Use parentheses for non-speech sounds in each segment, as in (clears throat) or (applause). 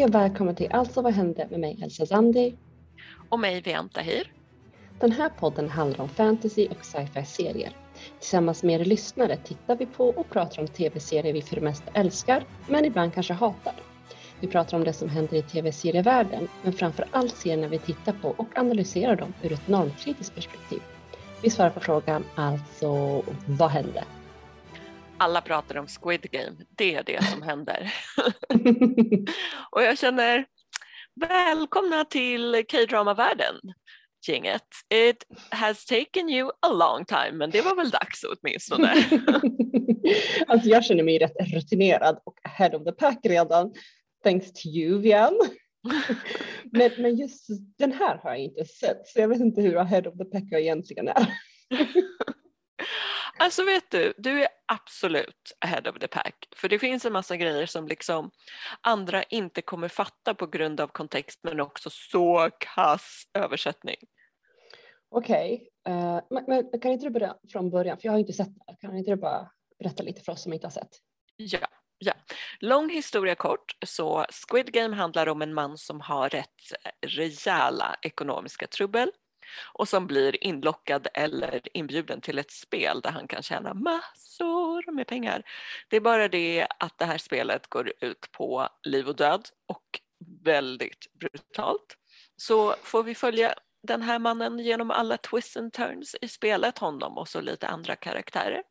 Hej och välkommen till Alltså vad hände med mig Elsa Zandi. Och mig Vian Tahir. Den här podden handlar om fantasy och sci-fi serier. Tillsammans med er lyssnare tittar vi på och pratar om tv-serier vi för det mesta älskar, men ibland kanske hatar. Vi pratar om det som händer i tv-serievärlden, men framför allt serierna vi tittar på och analyserar dem ur ett normkritiskt perspektiv. Vi svarar på frågan, alltså vad hände? Alla pratar om Squid Game, det är det som händer. (laughs) och jag känner, välkomna till K-drama-världen gänget. It has taken you a long time, men det var väl dags åtminstone. (laughs) alltså jag känner mig rätt rutinerad och head of the pack redan. Thanks to you Vian. (laughs) men, men just den här har jag inte sett så jag vet inte hur ahead of the pack jag egentligen är. Alltså vet du, du är absolut ahead of the pack. För det finns en massa grejer som liksom andra inte kommer fatta på grund av kontext men också så kass översättning. Okej, okay. uh, eh, men, men, kan inte du börja från början? För jag har inte sett det. Kan inte du bara berätta lite för oss som inte har sett? Ja, ja. Lång historia kort, så Squid Game handlar om en man som har rätt rejäla ekonomiska trubbel och som blir inlockad eller inbjuden till ett spel där han kan tjäna massor med pengar. Det är bara det att det här spelet går ut på liv och död och väldigt brutalt. Så får vi följa den här mannen genom alla twists and turns i spelet, honom och så lite andra karaktärer.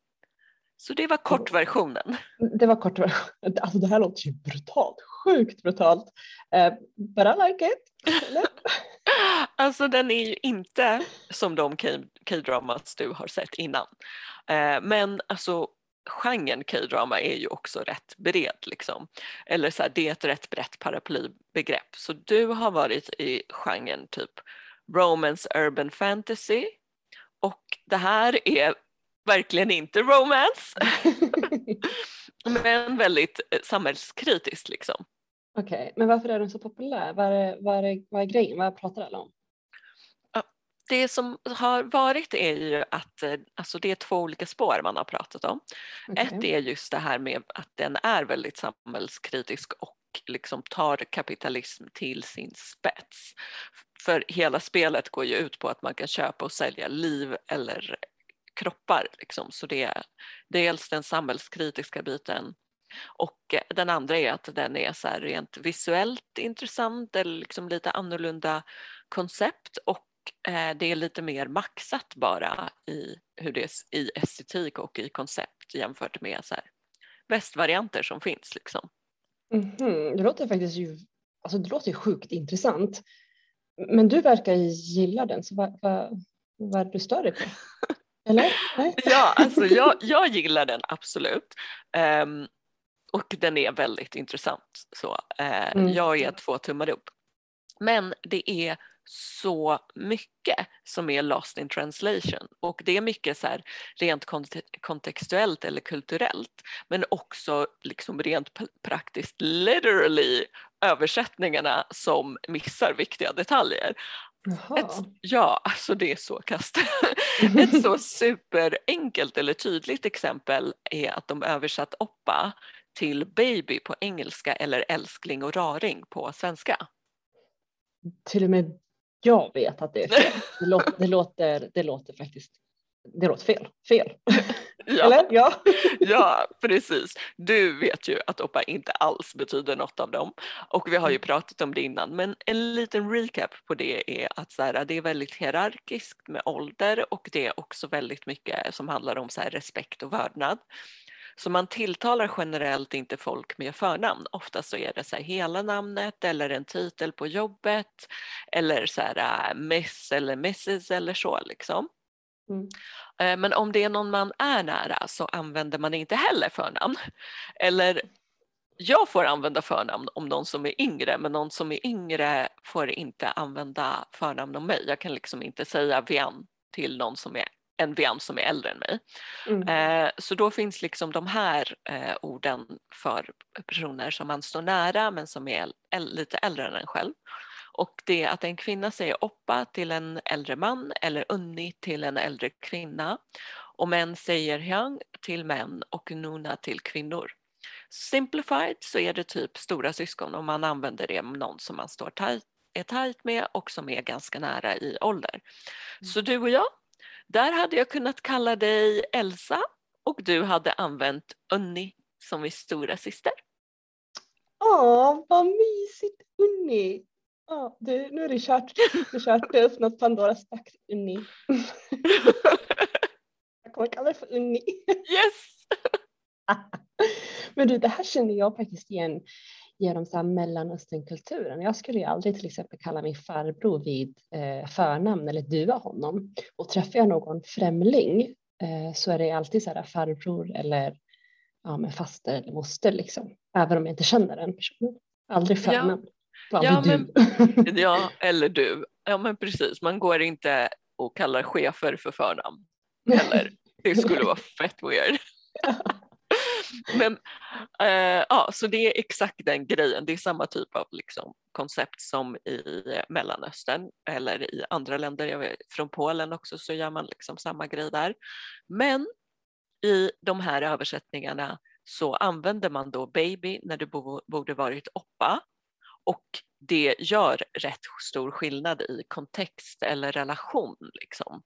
Så det var kortversionen. Det var kortversionen. (laughs) Alltså det här låter ju brutalt, sjukt brutalt. Uh, but I like it. (laughs) alltså den är ju inte som de K-dramas du har sett innan. Uh, men alltså genren K-drama är ju också rätt bred liksom. Eller så här, det är ett rätt brett paraplybegrepp. Så du har varit i genren typ romance urban fantasy och det här är verkligen inte romance. (laughs) men väldigt eh, samhällskritiskt liksom. Okej, okay. men varför är den så populär? Vad är, vad är, vad är grejen? Vad pratar alla om? Det som har varit är ju att eh, alltså det är två olika spår man har pratat om. Okay. Ett är just det här med att den är väldigt samhällskritisk och liksom tar kapitalism till sin spets. För hela spelet går ju ut på att man kan köpa och sälja liv eller kroppar. Liksom. Så det är dels den samhällskritiska biten och den andra är att den är så rent visuellt intressant eller liksom lite annorlunda koncept och eh, det är lite mer maxat bara i hur det är i estetik och i koncept jämfört med så västvarianter som finns. Liksom. Mm -hmm. Det låter faktiskt ju, alltså det låter ju sjukt intressant. Men du verkar gilla den, så vad, vad, vad är det du stör dig på? (laughs) Eller? Nej? ja, alltså jag, jag gillar den absolut. Um, och den är väldigt intressant. Så, uh, mm. Jag är två tummar upp. Men det är så mycket som är lost in translation och det är mycket så här rent kontextuellt eller kulturellt men också liksom rent praktiskt literally översättningarna som missar viktiga detaljer. Ett, ja, alltså det är så kast. (laughs) Ett så (laughs) superenkelt eller tydligt exempel är att de översatt oppa till baby på engelska eller älskling och raring på svenska. Till och med jag vet att det är fel. Det låter, det låter, det låter faktiskt det låter fel. Fel. (laughs) Ja. Eller? Ja. (laughs) ja, precis. Du vet ju att oppa inte alls betyder något av dem och vi har ju mm. pratat om det innan men en liten recap på det är att så här, det är väldigt hierarkiskt med ålder och det är också väldigt mycket som handlar om så här, respekt och vördnad. Så man tilltalar generellt inte folk med förnamn. Ofta så är det så här hela namnet eller en titel på jobbet eller så här äh, miss eller mrs eller så liksom. Mm. Eh, men om det är någon man är nära så använder man inte heller förnamn. Eller jag får använda förnamn om någon som är yngre men någon som är yngre får inte använda förnamn om mig. Jag kan liksom inte säga Vian till någon som är en VM som är äldre än mig. Mm. Eh, så då finns liksom de här eh, orden för personer som man står nära men som är lite äldre än en själv. Och det är att en kvinna säger oppa till en äldre man eller unni till en äldre kvinna. Och män säger hyang till män och nuna till kvinnor. Simplified så är det typ stora syskon och man använder det med någon som man står tajt, är tajt med och som är ganska nära i ålder. Mm. Så du och jag, där hade jag kunnat kalla dig Elsa och du hade använt Unni som min stora syster. Åh, vad mysigt Unni! Ja, du, nu är det kört. Det är kört. Det har öppnat Pandoras ask, Unni. (laughs) jag kommer kalla det för Unni. Yes! Men du, det här känner jag faktiskt igen genom så här Mellanösternkulturen. Jag skulle ju aldrig till exempel kalla min farbror vid eh, förnamn eller dua honom. Och träffar jag någon främling eh, så är det alltid så här farbror eller ja, faster eller moster liksom. Även om jag inte känner den personen. Aldrig förnamn. Ja. Ja, men, (laughs) ja, eller du. Ja men precis, man går inte och kallar chefer för förnamn. Eller det skulle vara (laughs) fett weird. (laughs) Men eh, ja, så det är exakt den grejen. Det är samma typ av liksom, koncept som i Mellanöstern eller i andra länder. Vet, från Polen också så gör man liksom samma grej där. Men i de här översättningarna så använder man då baby när det borde varit oppa och det gör rätt stor skillnad i kontext eller relation. Liksom.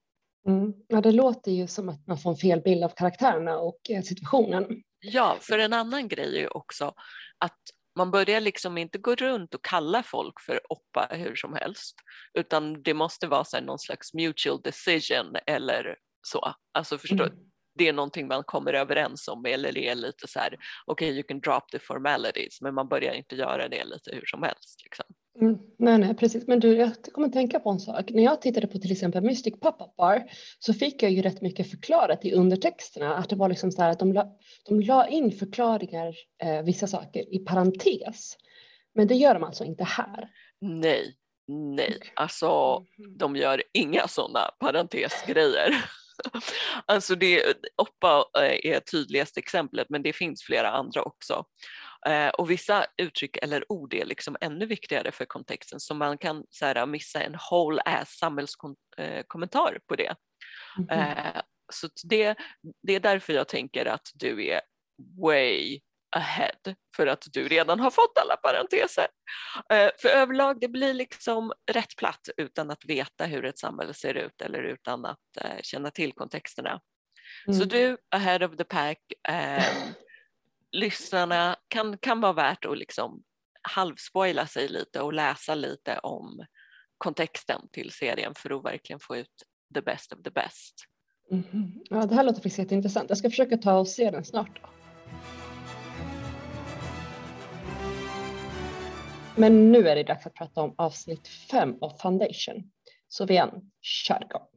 Mm. Ja, det låter ju som att man får en fel bild av karaktärerna och eh, situationen. Ja, för en annan grej är också att man börjar liksom inte gå runt och kalla folk för oppa hur som helst, utan det måste vara så någon slags mutual decision eller så. Alltså förstå, mm. Det är någonting man kommer överens om eller det är lite så här, okej okay, you can drop the formalities, men man börjar inte göra det lite hur som helst. Liksom. Mm, nej, nej, precis. Men du, jag kommer tänka på en sak. När jag tittade på till exempel Mystic Pop-Up Bar så fick jag ju rätt mycket förklarat i undertexterna att det var liksom så här att de la, de la in förklaringar, eh, vissa saker i parentes. Men det gör de alltså inte här. Nej, nej, alltså mm. de gör inga sådana parentesgrejer. (laughs) Alltså det, Oppa eh, är tydligaste exemplet men det finns flera andra också. Eh, och vissa uttryck eller ord är liksom ännu viktigare för kontexten så man kan så här, missa en whole ass samhällskommentar på det. Mm -hmm. så det, det är därför jag tänker att du är way ahead för att du redan har fått alla parenteser. Eh, för överlag det blir liksom rätt platt utan att veta hur ett samhälle ser ut eller utan att känna till kontexterna. Mm. Så du ahead of the pack. Um, (laughs) lyssnarna kan, kan vara värt att liksom halvspoila sig lite och läsa lite om kontexten till serien för att verkligen få ut the best of the best. Mm. Ja, det här låter faktiskt jätteintressant. Jag ska försöka ta och se den snart. Då. Men nu är det dags att prata om avsnitt fem av Foundation. Så vi igen, kör igång.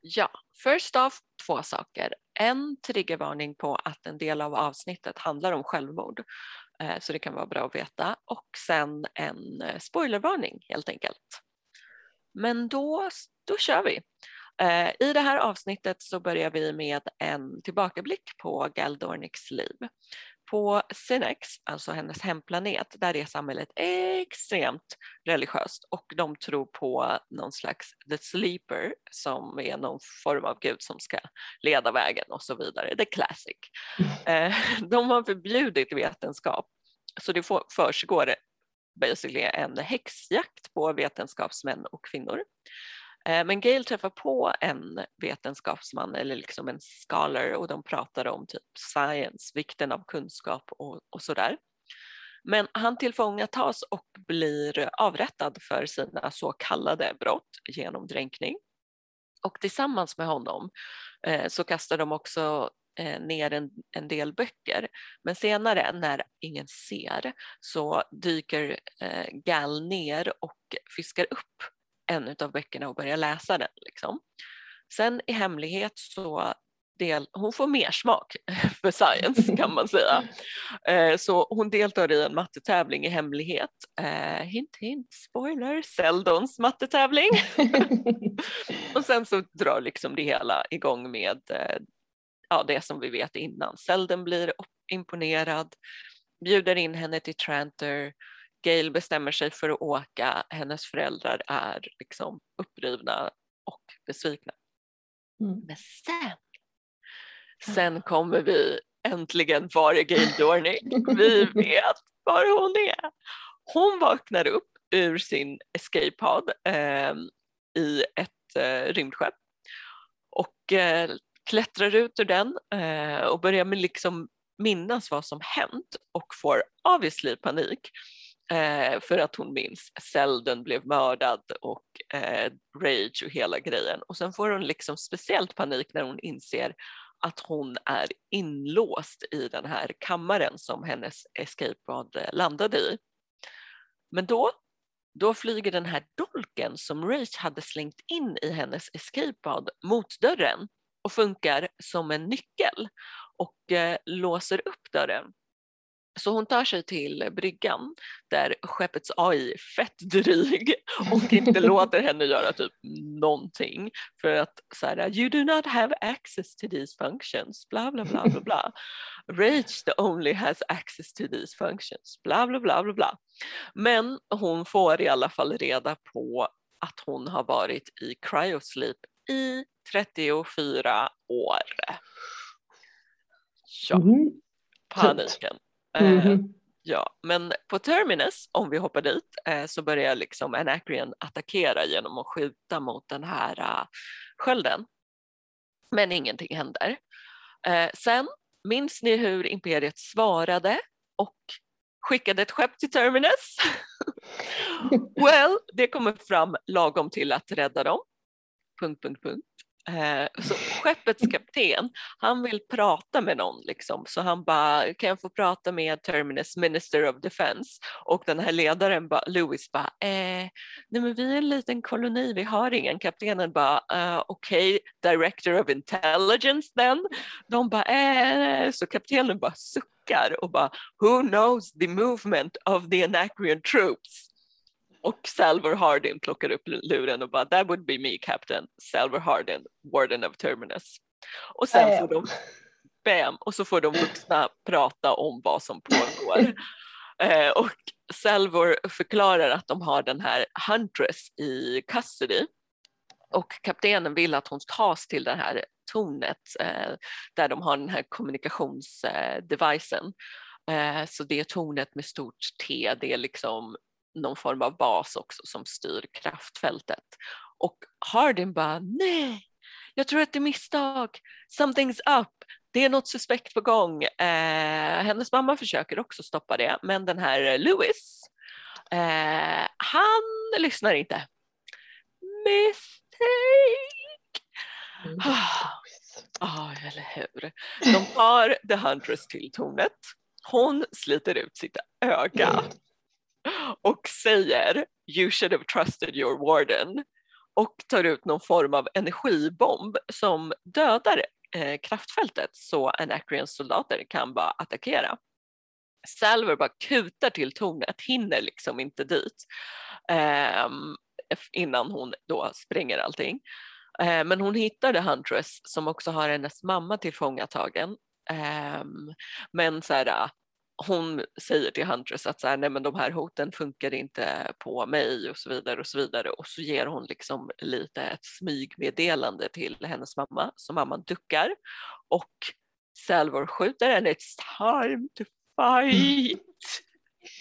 Ja, first off två saker. En triggervarning på att en del av avsnittet handlar om självmord. Eh, så det kan vara bra att veta. Och sen en eh, spoilervarning helt enkelt. Men då, då kör vi. Eh, I det här avsnittet så börjar vi med en tillbakablick på Galdorniks liv. På Sinex, alltså hennes hemplanet, där är samhället extremt religiöst och de tror på någon slags the sleeper som är någon form av gud som ska leda vägen och så vidare. The classic. (laughs) Eh, de har förbjudit vetenskap så det försiggår basically en häxjakt på vetenskapsmän och kvinnor. Eh, men Gail träffar på en vetenskapsman eller liksom en scholar och de pratar om typ science, vikten av kunskap och, och sådär. Men han tillfångatas och blir avrättad för sina så kallade brott genom dränkning. Och tillsammans med honom eh, så kastar de också eh, ner en, en, del böcker. Men senare när ingen ser så dyker eh, Gal ner och fiskar upp en av böckerna och börja läsa den. Liksom. Sen i hemlighet så del, hon får mer smak (laughs) för science kan man säga. (laughs) Eh, så hon deltar i en mattetävling i hemlighet. Eh, hint hint, spoiler, Seldons mattetävling. (laughs) och sen så drar liksom det hela igång med eh, ja, det som vi vet innan. Seldon blir imponerad, bjuder in henne till Tranter Gail bestämmer sig för att åka, hennes föräldrar är liksom upprivna och besvikna. Mm. Men sen, sen kommer vi äntligen var är Gail Dornick? Vi vet var hon är. Hon vaknar upp ur sin escape pod eh, i ett eh, rymdskepp och eh, klättrar ut ur den eh, och börjar med liksom minnas vad som hänt och får obviously panik eh, för att hon minns Selden blev mördad och eh, Rage och hela grejen och sen får hon liksom speciellt panik när hon inser att hon är inlåst i den här kammaren som hennes escape pod eh, landade i. Men då, då flyger den här dolken som Rage hade slängt in i hennes escape pod mot dörren och funkar som en nyckel och eh, låser upp dörren. Så hon tar sig till bryggan där skeppets AI är fett dryg (laughs) och inte låter henne göra typ någonting för att så här, you do not have access to these functions, bla bla bla bla bla. Rage the only has access to these functions, bla bla bla bla bla. Men hon får i alla fall reda på att hon har varit i cryosleep i 34 år. Ja, mm. Paniken. Mm. ja, men på Terminus, om vi hoppar dit, eh, så börjar liksom Anacreon attackera genom att skjuta mot den här uh, skölden. Men ingenting händer. sen, minns ni hur Imperiet svarade och skickade ett skepp till Terminus? (laughs) well, det kommer fram lagom till att rädda dem. Punkt, punkt, punkt. Eh, så (laughs) skeppets kapten, han vill prata med någon liksom, så han bara, kan jag få prata med Terminus Minister of Defense? Och den här ledaren, ba, Lewis, bara, eh, nej men vi är en liten koloni, vi har ingen. Kaptenen bara, uh, okej, okay, Director of Intelligence then? De bara, eh, så kaptenen bara suckar och bara, who knows the movement of the Anacreon troops? Och Salvor Hardin plockar upp luren och bara that would be me captain, Salvor Hardin, warden of Terminus. Och sen får de, bam, och så får de vuxna prata om vad som pågår. (laughs) eh, och Salvor förklarar att de har den här Huntress i custody och kaptenen vill att hon tas till det här tornet eh, där de har den här kommunikationsdevicen. Eh, så det tornet med stort T, det är liksom någon form av bas också som styr kraftfältet. Och Hardin bara, nej, jag tror att det är misstag, something's up, det är något suspekt på gång. Eh, hennes mamma försöker också stoppa det, men den här Lewis, eh, han lyssnar inte. Mistake! Ja, oh, eller hur. De tar The Huntress till tornet. Hon sliter ut sitt öga och säger you should have trusted your warden och tar ut någon form av energibomb som dödar eh, kraftfältet så Anacreons soldater kan bara attackera. Salver bara kutar till tornet, hinner liksom inte dit eh, innan hon då spränger allting. Eh, men hon hittar The Huntress som också har hennes mamma tillfångatagen. Eh, men så här, hon säger till Huntress att så här, nej men de här hoten funkar inte på mig och så vidare och så vidare och så ger hon liksom lite ett smygmeddelande till hennes mamma så mamman duckar och Salvor skjuter and it's time to fight.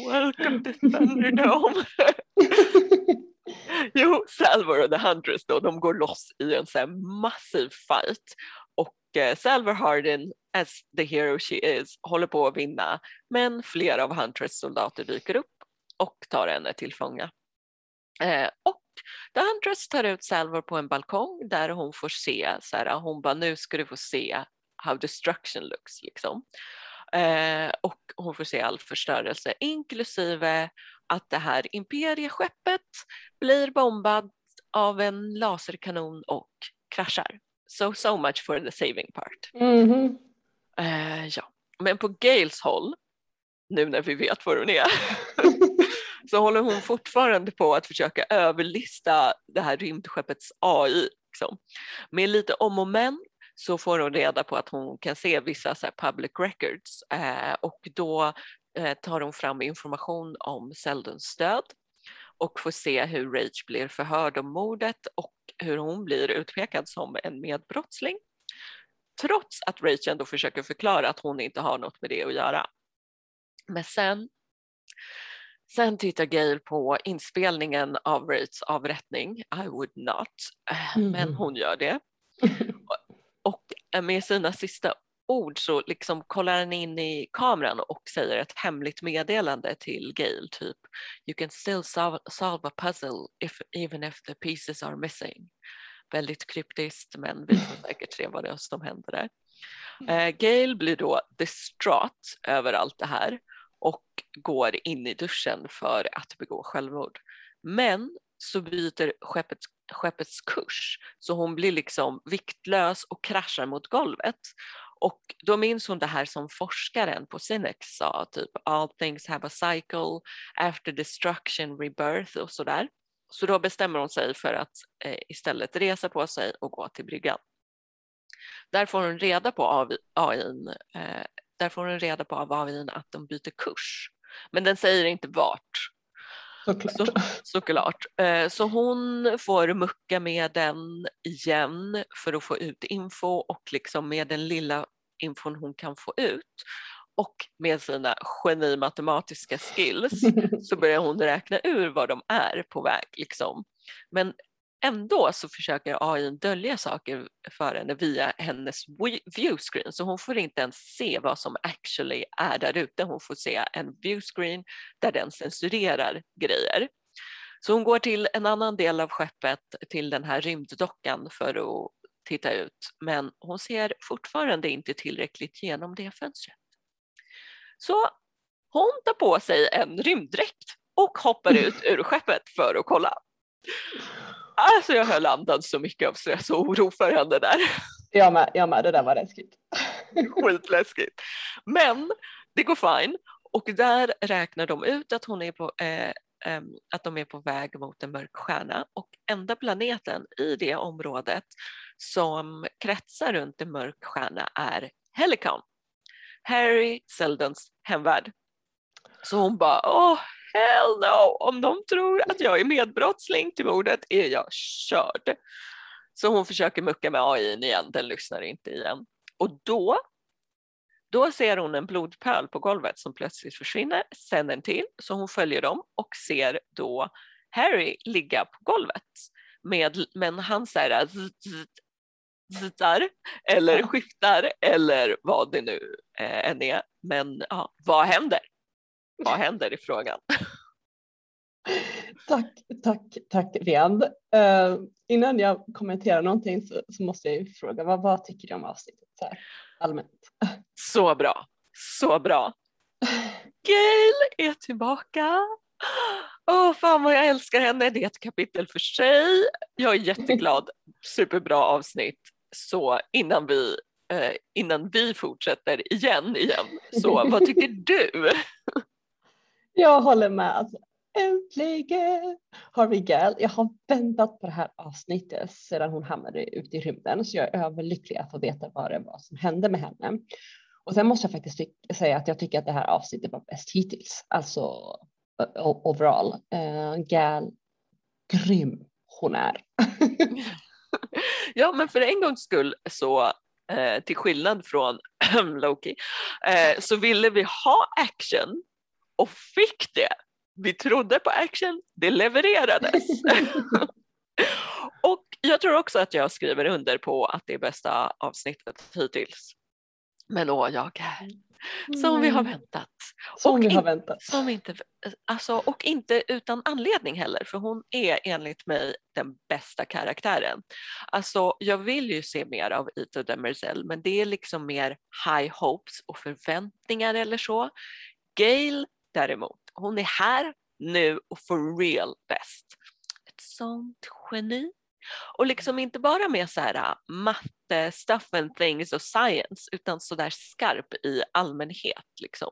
Welcome to Thunderdome. (laughs) jo, Salvor och The Huntress då, de går loss i en så massiv fight och eh, Salvor Hardin as the hero she is, håller på att vinna, men flera av Huntress soldater dyker upp och tar henne till fånga. Eh, och The Huntress tar ut Salvor på en balkong där hon får se, så här, hon bara nu ska du få se how destruction looks liksom. Eh, och hon får se all förstörelse inklusive att det här imperieskeppet blir bombad av en laserkanon och kraschar. So, so much for the saving part. Mm -hmm. Eh, ja. Men på Gails håll, nu när vi vet var hon är, (laughs) så håller hon fortfarande på att försöka överlista det här rymdskeppets AI. Liksom. Med lite om och men så får hon reda på att hon kan se vissa så public records eh, och då eh, tar hon fram information om Seldons död och får se hur Rage blir förhörd om mordet och hur hon blir utpekad som en medbrottsling trots att Rachel då försöker förklara att hon inte har något med det att göra. Men sen Sen tittar Gail på inspelningen av Rates avrättning. I would not, mm. men hon gör det. (laughs) och med sina sista ord så liksom kollar han in i kameran och säger ett hemligt meddelande till Gail typ You can still solve, solve a puzzle if, even if the pieces are missing. Väldigt kryptiskt men vi får (laughs) säkert se vad det är som händer där. Uh, Gail blir då distraught över allt det här och går in i duschen för att begå självmord. Men så byter skeppet, skeppets kurs så hon blir liksom viktlös och kraschar mot golvet. Och då minns hon det här som forskaren på Cinex sa, typ all things have a cycle, after destruction, rebirth och sådär. Så då bestämmer hon sig för att eh, istället resa på sig och gå till bryggan. Där får hon reda på AIn eh, där får hon reda på av AIn att de byter kurs. Men den säger inte vart. Såklart. Så, såklart. Eh, så hon får mucka med den igen för att få ut info och liksom med den lilla infon hon kan få ut och med sina genimatematiska skills (laughs) så börjar hon räkna ur var de är på väg. Liksom. Men ändå så försöker AI dölja saker för henne via hennes viewscreen så hon får inte ens se vad som actually är där ute. Hon får se en viewscreen där den censurerar grejer. Så hon går till en annan del av skeppet, till den här rymddockan för att titta ut, men hon ser fortfarande inte tillräckligt genom det fönstret. Så hon tar på sig en rymddräkt och hoppar ut (laughs) ur skeppet för att kolla. Alltså jag höll andan så mycket av stress och oro för henne där. Jag med, jag med, det där var läskigt. (laughs) Skitläskigt. Men det går fine och där räknar de ut att hon är på eh, att de är på väg mot en mörk stjärna och enda planeten i det området som kretsar runt en mörk stjärna är Helicon. Harry Seldons hemvärld. Så hon bara, åh hell no, om de tror att jag är medbrottsling till mordet är jag körd. Så hon försöker mucka med AI igen, den lyssnar inte igen. Och då, då ser hon en blodpöl på golvet som plötsligt försvinner, sen en till, så hon följer dem och ser då Harry ligga på golvet. Med, men han säger zittar eller skiftar eller vad det nu eh, än är. Men ja, vad händer? Vad händer i frågan? Tack, tack, tack Riand. Uh, innan jag kommenterar någonting så, så, måste jag fråga, vad, vad tycker du om avsnittet så här, allmänt? Så bra, så bra. Gail är tillbaka. Åh, oh, fan vad jag älskar henne. Det är ett kapitel för sig. Jag är jätteglad. Superbra avsnitt. Så innan vi, eh, innan vi fortsätter igen igen, så vad tycker du? (laughs) Jag håller med. Alltså, äntligen har vi Gal. Jag har väntat på det här avsnittet sedan hon hamnade ute i rymden så jag är överlycklig att få veta vad det var som hände med henne. Och sen måste jag faktiskt säga att jag tycker att det här avsnittet var bäst hittills, alltså eh, overall. Eh, uh, Gal, grym hon är. (laughs) ja, men för en gångs skull så eh, till skillnad från (clears throat) Loki eh, så ville vi ha action och fick det. Vi trodde på action, det levererades. (laughs) och jag tror också att jag skriver under på att det är bästa avsnittet hittills. Men åh, jag är som vi har mm. väntat. Som och vi har väntat. Som inte, alltså, och inte utan anledning heller, för hon är enligt mig den bästa karaktären. Alltså, jag vill ju se mer av Ito Demerzel, men det är liksom mer high hopes och förväntningar eller så. Gail däremot. Hon är här nu och for real bäst. Ett sånt geni. Och liksom inte bara med så här äh, matte, stuff and things och science utan så där skarp i allmänhet liksom.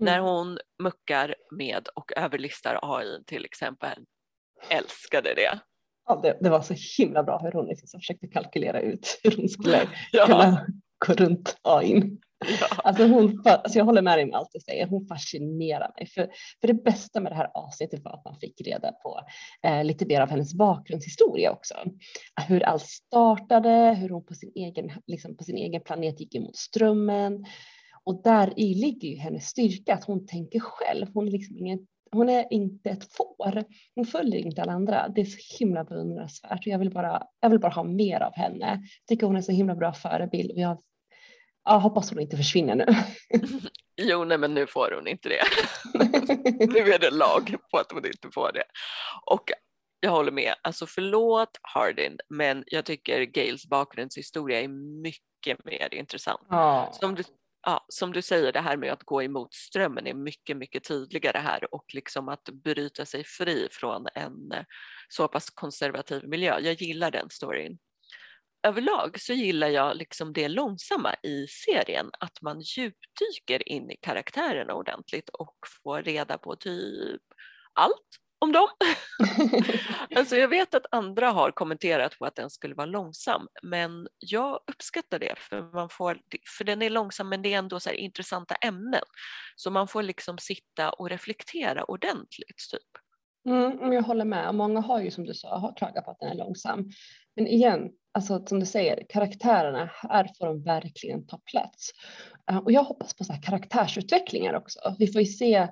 Mm. När hon muckar med och överlistar AI till exempel. Älskade det. Ja, det, det var så himla bra hur hon liksom försökte kalkylera ut hur hon skulle (laughs) ja. kunna gå runt AI. Ja. (laughs) Alltså hon, alltså jag håller med dig med allt du säger. Hon fascinerar mig. För, för det bästa med det här avsnittet var att man fick reda på eh, lite mer av hennes bakgrundshistoria också. Hur allt startade, hur hon på sin egen, liksom på sin egen planet gick emot strömmen. Och där i ligger ju hennes styrka, att hon tänker själv. Hon är liksom ingen hon är inte ett får. Hon följer inte alla andra. Det är så himla beundransvärt och jag vill bara, jag vill bara ha mer av henne. Jag tycker hon är så himla bra förebild och jag, jag hoppas hon inte försvinner nu. (laughs) Jo, nej, men nu får hon inte det. (laughs) nu är det lag på att hon inte får det. Och jag håller med, alltså förlåt Hardin, men jag tycker Gails bakgrundshistoria är mycket mer intressant. Ja. Som du ja, som du säger, det här med att gå emot strömmen är mycket, mycket tydligare här och liksom att bryta sig fri från en så pass konservativ miljö. Jag gillar den storyn. Överlag så gillar jag liksom det långsamma i serien, att man djupdyker in i karaktärerna ordentligt och får reda på typ allt om dem. (laughs) alltså jag vet att andra har kommenterat på att den skulle vara långsam men jag uppskattar det för, man får, för den är långsam men det är ändå så intressanta ämnen. Så man får liksom sitta och reflektera ordentligt. typ. Mm, jag håller med. Många har ju som du sa klagat på att den är långsam. Men igen, alltså som du säger, karaktärerna, här får de verkligen ta plats. Uh, och jag hoppas på så här karaktärsutvecklingar också. Vi får ju se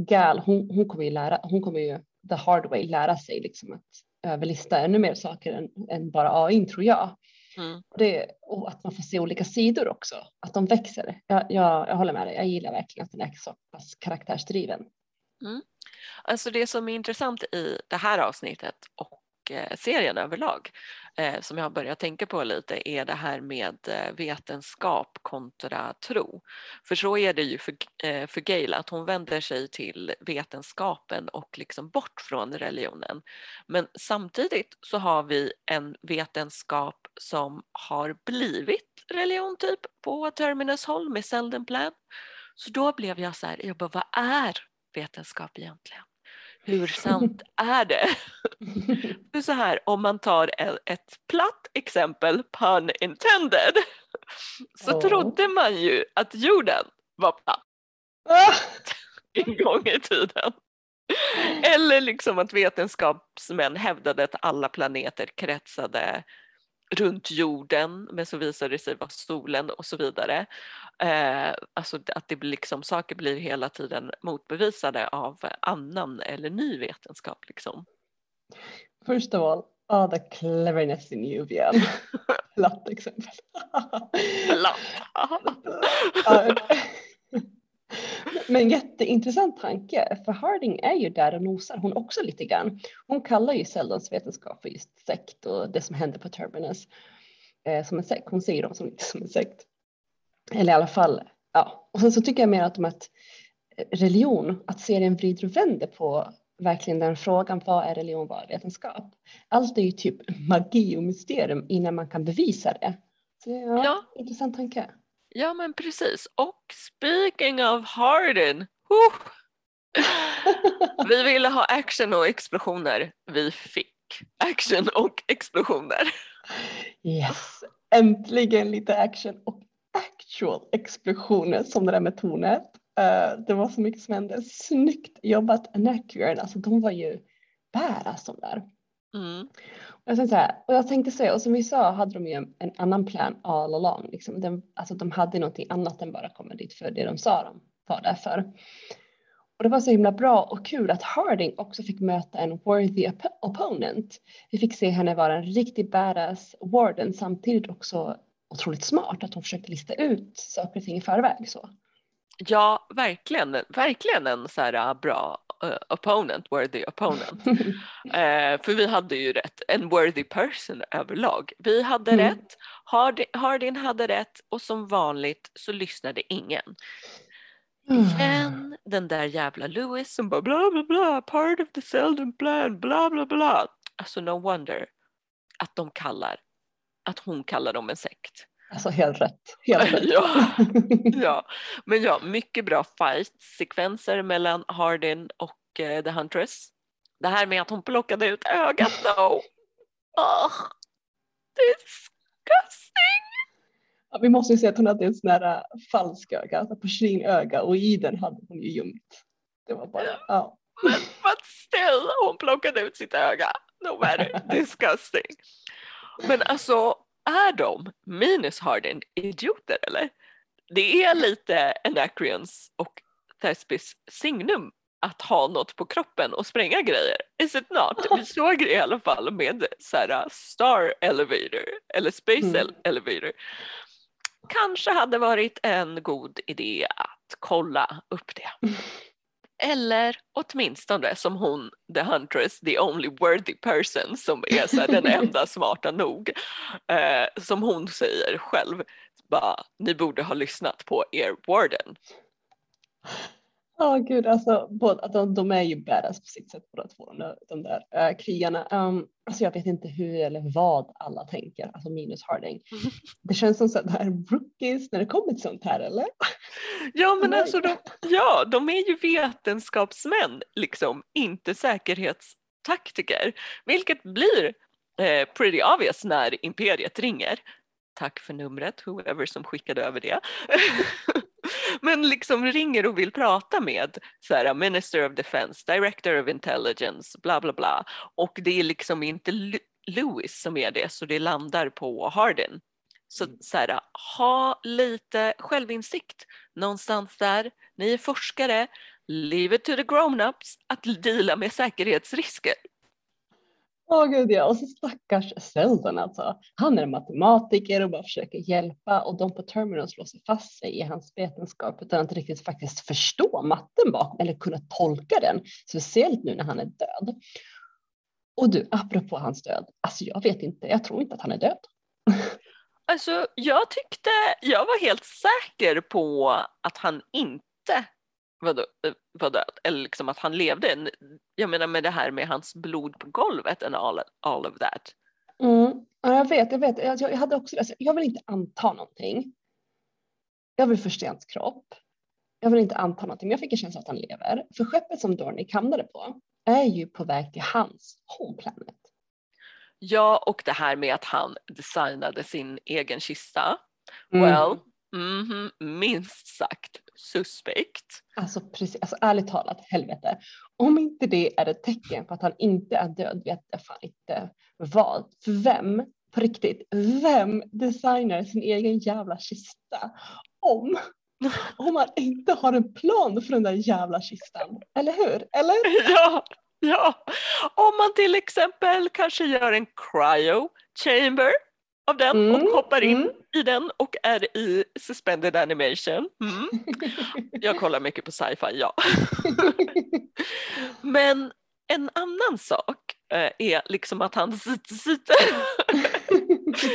Gal, hon, hon, kommer ju lära, hon kommer ju the hard way lära sig liksom att överlista ännu mer saker än, än bara AI tror jag. Mm. Och, det, och att man får se olika sidor också, att de växer. Jag, jag, jag håller med dig, jag gillar verkligen att den är så pass karaktärsdriven. Mm. Alltså det som är intressant i det här avsnittet och Eh, Eh, serien överlag eh, som jag har börjat tänka på lite är det här med eh, vetenskap kontra tro. För så är det ju för, eh, för Gail att hon vänder sig till vetenskapen och liksom bort från religionen. Men samtidigt så har vi en vetenskap som har blivit religion typ på Terminus håll med Selden Plan. Så då blev jag så här, jag bara, vad är vetenskap egentligen? Hur sant är det? (laughs) För så här, om man tar ett platt exempel, pun intended, så oh. trodde man ju att jorden var platt ah. en gång i tiden. Eller liksom att vetenskapsmän hävdade att alla planeter kretsade runt jorden men så visar det sig vara solen och så vidare. Eh, alltså att det blir liksom, saker blir hela tiden motbevisade av annan eller ny vetenskap. Liksom. First of all, oh, the cleverness in you Björn. Platt (laughs) exempel. Platt. (laughs) (laughs) Men jätteintressant tanke, för Harding är ju där och nosar hon också lite grann. Hon kallar ju Seldons vetenskap för just sekt och det som händer på Turbinus eh, som en sekt. Hon säger dem som, som en sekt. Eller i alla fall, ja. Och sen så tycker jag mer att, att religion, att serien vrider och vänder på verkligen den frågan, vad är religion, vad är vetenskap? Allt är ju typ magi och mysterium innan man kan bevisa det. Så ja, ja. intressant tanke. Ja men precis. Och speaking of Harden. Vi ville ha action och explosioner. Vi fick action och explosioner. Yes, äntligen lite action och actual explosioner som det där med tornet. Uh, det var så mycket som hände. Snyggt jobbat Anakian, alltså de var ju bäras de där. Mm. Och, jag så här, och jag tänkte säga, och som vi sa hade de ju en, en annan plan all along. Liksom. De, alltså de hade någonting annat än bara komma dit för det de sa de var där för. Och det var så himla bra och kul att Harding också fick möta en worthy op opponent. Vi fick se henne vara en riktig badass warden samtidigt också otroligt smart att hon försökte lista ut saker och ting i förväg. Så. Ja, verkligen, verkligen en så här bra opponent, worthy opponent. uh, (laughs) för vi hade ju rätt, en worthy person överlag. Vi hade mm. rätt, Hardin, Hardin hade rätt och som vanligt så lyssnade ingen. Igen den där jävla Lewis som bara bla bla bla, part of the Selden plan, bla bla bla. Alltså no wonder att de kallar, att hon kallar dem en sekt. Alltså helt rätt. Helt (laughs) rätt. ja, (laughs) ja, men ja, mycket bra fight-sekvenser mellan Hardin och uh, The Huntress. Det här med att hon plockade ut ögat då. Oh, disgusting! Ja, vi måste ju säga att hon hade en sån här äh, falsk öga, alltså porslinöga och i den hade hon ju gömt. Det var bara, ja. But still, hon plockade ut sitt öga. No matter, (laughs) disgusting. Men alltså, är de, minus Hardin, idioter eller? Det är lite Anacreons och Thespis signum att ha något på kroppen och spränga grejer. Is it not? Vi (laughs) såg det i alla fall med så här, Star Elevator eller Space mm. Elevator. Kanske hade varit en god idé att kolla upp det. (laughs) Eller åtminstone som hon, the huntress, the only worthy person som är så den (laughs) enda smarta nog. Eh, som hon säger själv, bara, ni borde ha lyssnat på er warden. Ja oh, gud alltså båda, de, de är ju badass på sitt sätt båda två de där äh, krigarna. Um, alltså jag vet inte hur eller vad alla tänker, alltså minus Harding. (laughs) Det känns som så att det är rookies när det kommer till sånt här eller? Ja men alltså de, ja, de är ju vetenskapsmän liksom, inte säkerhetstaktiker. Vilket blir eh, pretty obvious när imperiet ringer. Tack för numret, whoever som skickade över det. (laughs) (laughs) men liksom ringer och vill prata med så här, Minister of Defense, Director of Intelligence, bla bla bla. Och det är liksom inte Lewis som är det så det landar på Hardin. Så, mm. så här, ha lite självinsikt någonstans där. Ni är forskare, leave it to the grown-ups att deala med säkerhetsrisker. Åh oh, gud ja, och så stackars Seldon alltså. Han är matematiker och bara försöker hjälpa och de på Terminals låser fast sig i hans vetenskap utan att riktigt faktiskt förstå matten bakom eller kunna tolka den, speciellt nu när han är död. Och du, apropå hans död, alltså jag vet inte, jag tror inte att han är död. Alltså jag tyckte, jag var helt säker på att han inte var, eh, var död, eller liksom att han levde. Jag menar med det här med hans blod på golvet and all, all of that. Mm. Ja, jag vet, jag vet. Jag, jag hade också, alltså, jag vill inte anta någonting. Jag vill förstå hans kropp. Jag vill inte anta någonting, men jag fick en känsla att han lever. För skeppet som Dornick hamnade på är ju på väg till hans home planet. Ja, och det här med att han designade sin egen kista. Mm. Well, mm -hmm, minst sagt suspekt. Alltså precis, alltså ärligt talat, helvete. Om inte det är ett tecken på att han inte är död vet jag fan inte vad. För vem, på riktigt, vem designar sin egen jävla kista om (laughs) om man inte har en plan för den där jävla kistan. Eller hur? Eller? (laughs) Ja, ja. Om man till exempel kanske gör en cryo chamber av den mm, och hoppar in mm. i den och är i suspended animation. Mm. (laughs) Jag kollar mycket på sci-fi, ja. (laughs) Men en annan sak eh, är liksom att han (laughs)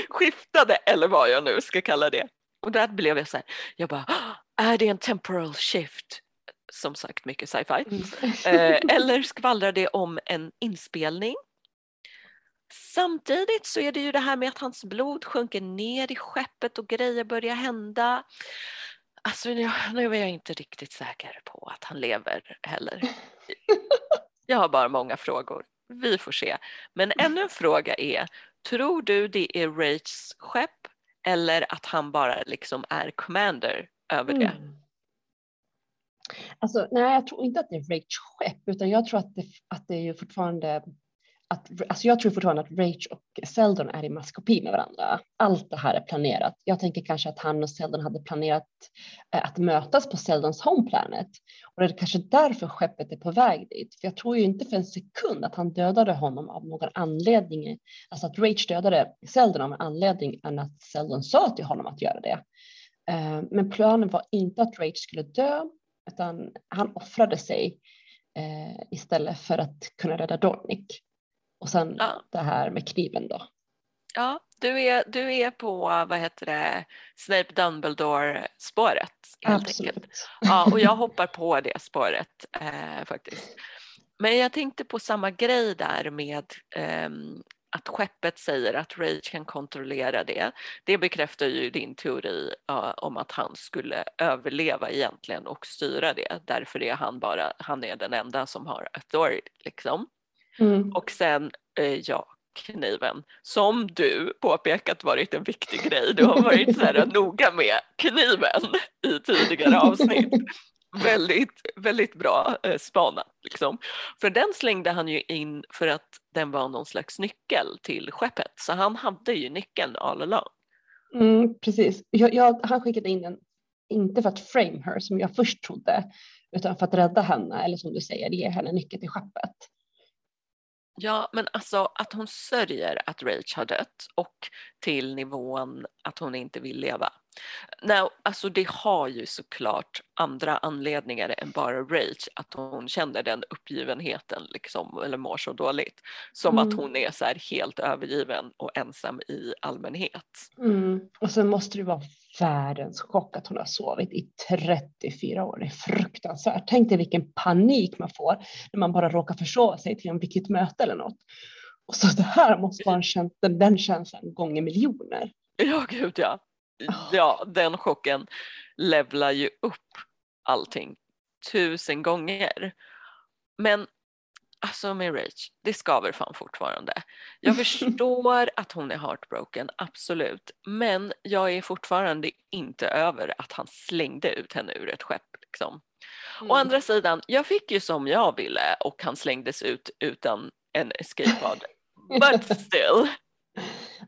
skiftade, eller vad jag nu ska kalla det. Och där blev jag så här, jag bara, är det en temporal shift? Som sagt mycket sci-fi. Mm. Eh, eller skvallrar det om en inspelning Samtidigt så är det ju det här med att hans blod sjunker ner i skeppet och grejer börjar hända. Alltså nu är jag inte riktigt säker på att han lever heller. (laughs) Jag har bara många frågor. Vi får se. Men ännu en fråga är, tror du det är Rachs skepp eller att han bara liksom är commander över det? Mm. Alltså, nej, jag tror inte att det är Rachs skepp, utan jag tror att det, att det är ju fortfarande att, alltså jag tror fortfarande att Rach och Seldon är i maskopi med varandra. Allt det här är planerat. Jag tänker kanske att han och Seldon hade planerat eh, att mötas på Seldons home planet och det är kanske därför skeppet är på väg dit. För jag tror ju inte för en sekund att han dödade honom av någon anledning, alltså att Rach dödade Seldon av en anledning än att Seldon sa till honom att göra det. Eh, men planen var inte att Rach skulle dö, utan han offrade sig eh, istället för att kunna rädda Dornick. Och sen ja. det här med kniven då. Ja, du är, du är på, vad heter det, Snape Dumbledore-spåret. Absolut. Enkelt. Ja, och jag (laughs) hoppar på det spåret eh, faktiskt. Men jag tänkte på samma grej där med eh, att skeppet säger att Rage kan kontrollera det. Det bekräftar ju din teori uh, om att han skulle överleva egentligen och styra det. Därför är han bara, han är den enda som har authority liksom. Mm. Och sen, eh, ja, kniven som du påpekat varit en viktig grej. Du har varit så här (laughs) noga med kniven i tidigare avsnitt. väldigt, väldigt bra eh, spanat. Liksom. För den slängde han ju in för att den var någon slags nyckel till skeppet. Så han hade ju nyckeln all along. Mm, precis. Jag, jag, han skickade in den, inte för att frame her som jag först trodde, utan för att rädda henne, eller som du säger, ge henne nyckeln till skeppet. Ja, men alltså att hon sörjer att Rach har dött och till nivån att hon inte vill leva. Nej, alltså det har ju såklart andra anledningar än bara rage, att hon känner den uppgivenheten liksom, eller mår så dåligt. Som mm. att hon är så här helt övergiven och ensam i allmänhet. Mm. Och sen måste det vara världens chock att hon har sovit i 34 år. Det är fruktansvärt. Tänk dig vilken panik man får när man bara råkar försova sig till en viktigt möte eller något. Och så det här måste vara en känsla, den känslan gånger miljoner. Ja, gud ja ja, den chocken levlar ju upp allting tusen gånger. Men alltså med Rach, det skaver fan fortfarande. Jag (laughs) förstår att hon är heartbroken, absolut. Men jag är fortfarande inte över att han slängde ut henne ur ett skepp. Liksom. Mm. Å andra sidan, jag fick ju som jag ville och han slängdes ut utan en escape pod. (laughs) But still.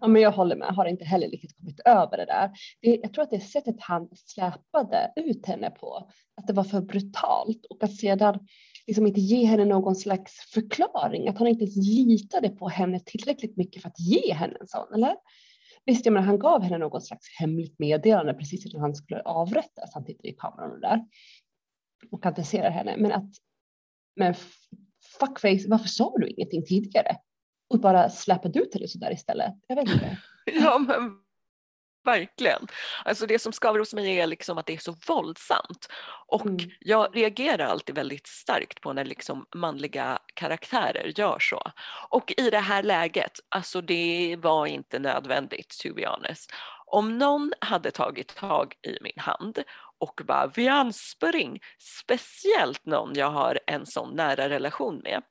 Ja, men jag håller med, har inte heller riktigt kommit över det där. Det, jag tror att det är sättet han släpade ut henne på, att det var för brutalt och att sedan liksom inte ge henne någon slags förklaring, att han inte ens litade på henne tillräckligt mycket för att ge henne en sån, eller? Visst, jag menar, han gav henne någon slags hemligt meddelande precis innan han skulle avrättas. Han tittar i kameran och där och adresserar henne. Men att, men fuckface, varför sa du ingenting tidigare? och bara släpade ut henne sådär istället. Jag vet inte. (laughs) ja men verkligen. Alltså det som skaver hos mig är liksom att det är så våldsamt. Och mm. jag reagerar alltid väldigt starkt på när liksom manliga karaktärer gör så. Och i det här läget, alltså det var inte nödvändigt to be honest. Om någon hade tagit tag i min hand och bara Vian spring, speciellt någon jag har en sån nära relation med,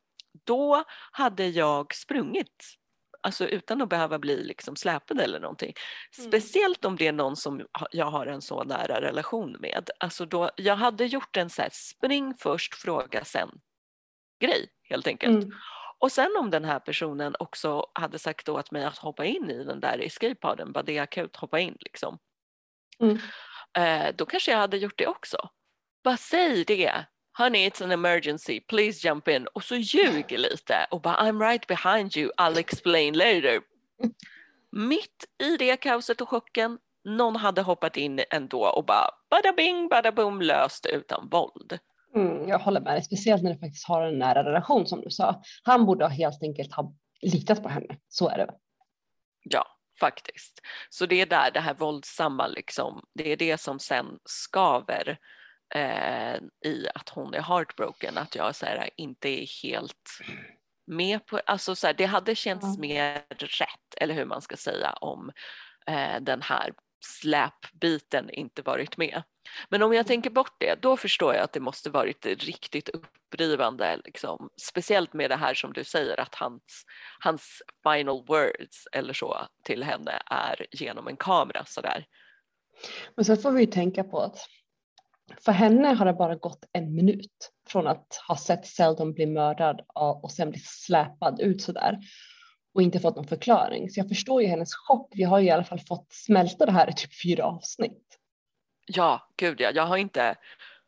då hade jag sprungit alltså utan att behöva bli liksom släpad eller någonting. Mm. Speciellt om det är någon som jag har en så nära relation med. Alltså då, jag hade gjort en så här spring först, fråga sen grej helt enkelt. Mm. Och sen om den här personen också hade sagt åt mig att hoppa in i den där escape-poden, bara det är akut, hoppa in liksom. Mm. Eh, då kanske jag hade gjort det också. Bara säg det, honey it's an emergency, please jump in och så ljuger lite och bara I'm right behind you, I'll explain later. Mitt i det kaoset och chocken, någon hade hoppat in ändå och bara bada bing, bada boom, löst utan våld. Mm, jag håller med dig, speciellt när du faktiskt har en nära relation som du sa. Han borde helt enkelt ha litat på henne, så är det. Ja, faktiskt. Så det är där det här våldsamma liksom, det är det som sen skaver eh, i att hon är heartbroken, att jag så här, inte är helt med på, alltså så här, det hade känts mm. mer rätt, eller hur man ska säga, om eh, den här släpbiten inte varit med. Men om jag tänker bort det, då förstår jag att det måste varit riktigt upprivande, liksom. speciellt med det här som du säger att hans, hans final words eller så till henne är genom en kamera sådär. Men sen får vi ju tänka på att för henne har det bara gått en minut från att ha sett Seldon bli mördad och sen bli släpad ut sådär och inte fått någon förklaring. Så jag förstår ju hennes chock. Vi har ju i alla fall fått smälta det här i typ fyra avsnitt. Ja, gud ja. Jag har inte,